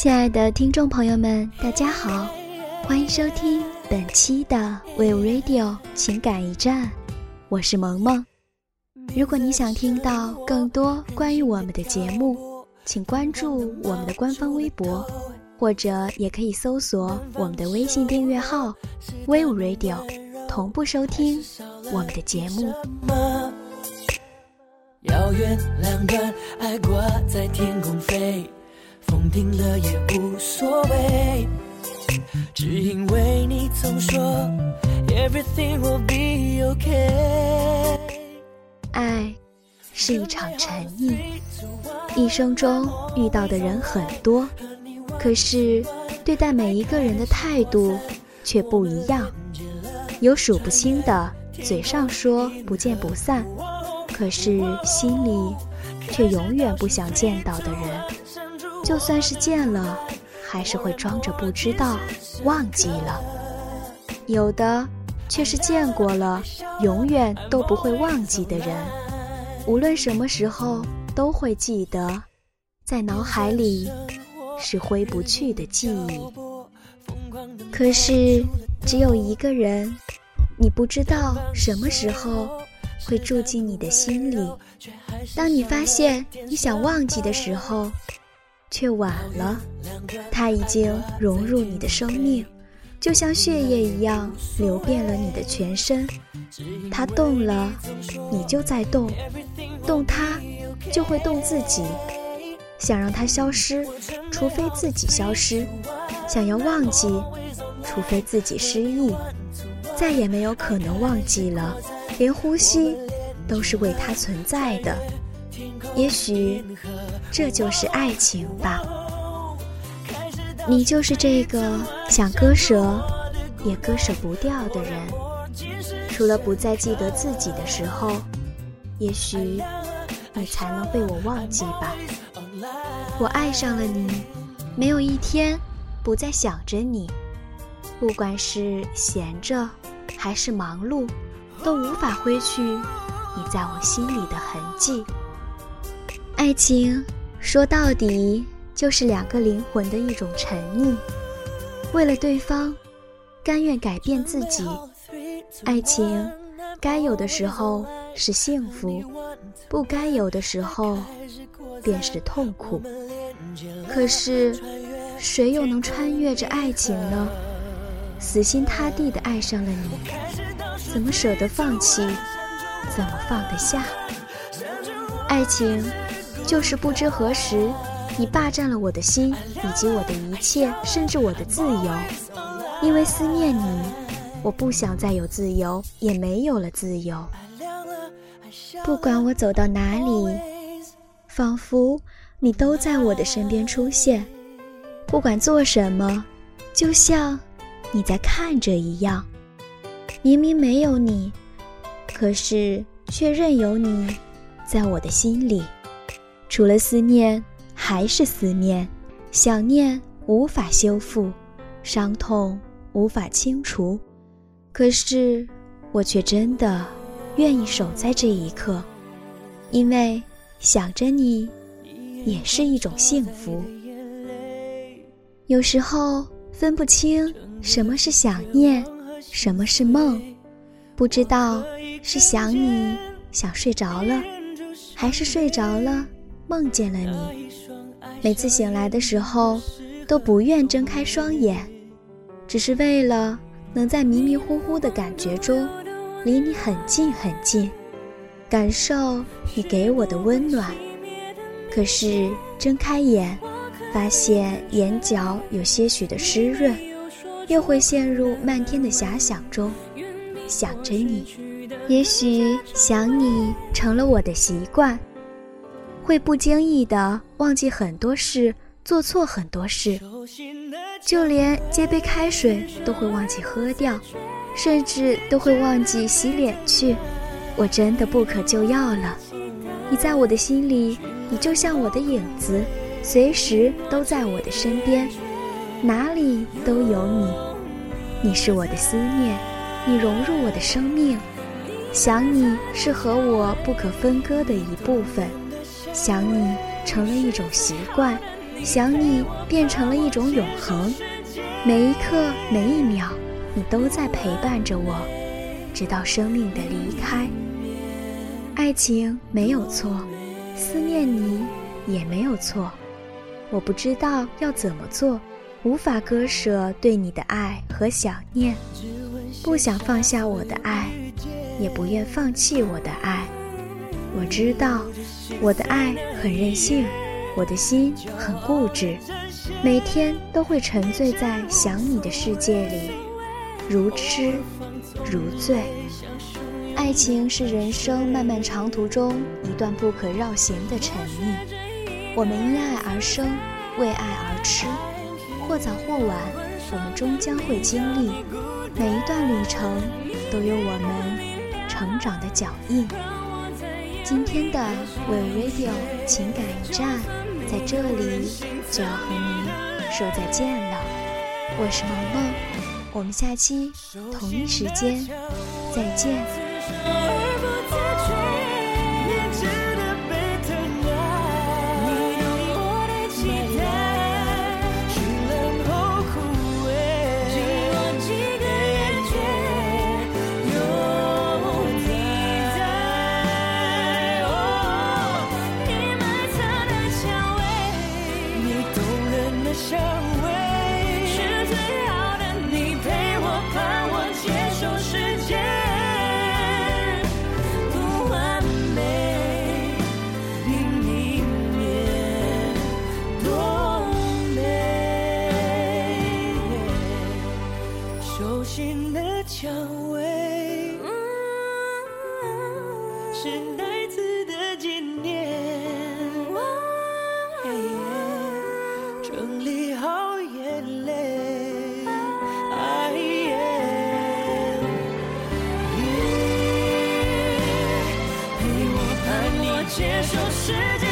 亲爱的听众朋友们，大家好，欢迎收听本期的 We Radio 情感驿站，我是萌萌。如果你想听到更多关于我们的节目，请关注我们的官方微博，或者也可以搜索我们的微信订阅号 We Radio，同步收听我们的节目。遥远两端，爱挂在天空飞。风停了也无所谓，只因为你曾说 everything will be okay。爱是一场沉溺，一生中遇到的人很多，可是对待每一个人的态度却不一样。有数不清的嘴上说不见不散，可是心里却永远不想见到的人。就算是见了，还是会装着不知道、忘记了；有的却是见过了，永远都不会忘记的人，无论什么时候都会记得，在脑海里是挥不去的记忆。可是，只有一个人，你不知道什么时候会住进你的心里。当你发现你想忘记的时候，却晚了，它已经融入你的生命，就像血液一样流遍了你的全身。它动了，你就在动；动它，就会动自己。想让它消失，除非自己消失；想要忘记，除非自己失忆。再也没有可能忘记了，连呼吸都是为它存在的。也许。这就是爱情吧。你就是这个想割舍也割舍不掉的人。除了不再记得自己的时候，也许你才能被我忘记吧。我爱上了你，没有一天不再想着你。不管是闲着还是忙碌，都无法挥去你在我心里的痕迹。爱情。说到底，就是两个灵魂的一种沉溺，为了对方，甘愿改变自己。爱情，该有的时候是幸福，不该有的时候便是痛苦。可是，谁又能穿越着爱情呢？死心塌地的爱上了你，怎么舍得放弃？怎么放得下？爱情。就是不知何时，你霸占了我的心，以及我的一切，甚至我的自由。因为思念你，我不想再有自由，也没有了自由。不管我走到哪里，仿佛你都在我的身边出现。不管做什么，就像你在看着一样。明明没有你，可是却任由你在我的心里。除了思念，还是思念；想念无法修复，伤痛无法清除。可是，我却真的愿意守在这一刻，因为想着你，也是一种幸福。有时候分不清什么是想念，什么是梦，不知道是想你想睡着了，还是睡着了。梦见了你，每次醒来的时候都不愿睁开双眼，只是为了能在迷迷糊糊的感觉中离你很近很近，感受你给我的温暖。可是睁开眼，发现眼角有些许的湿润，又会陷入漫天的遐想中，想着你。也许想你成了我的习惯。会不经意的忘记很多事，做错很多事，就连接杯开水都会忘记喝掉，甚至都会忘记洗脸去。我真的不可救药了。你在我的心里，你就像我的影子，随时都在我的身边，哪里都有你。你是我的思念，你融入我的生命，想你是和我不可分割的一部分。想你成了一种习惯，想你变成了一种永恒，每一刻每一秒，你都在陪伴着我，直到生命的离开。爱情没有错，思念你也没有错。我不知道要怎么做，无法割舍对你的爱和想念，不想放下我的爱，也不愿放弃我的爱。我知道，我的爱很任性。我的心很固执，每天都会沉醉在想你的世界里，如痴如醉。爱情是人生漫漫长途中一段不可绕行的沉溺。我们因爱而生，为爱而痴，或早或晚，我们终将会经历。每一段旅程都有我们成长的脚印。今天的 We Radio 情感驿站。在这里就要和你说再见了，我是萌萌，我们下期同一时间再见。是带刺的纪念，整理好眼泪。陪我盼，我接受世界。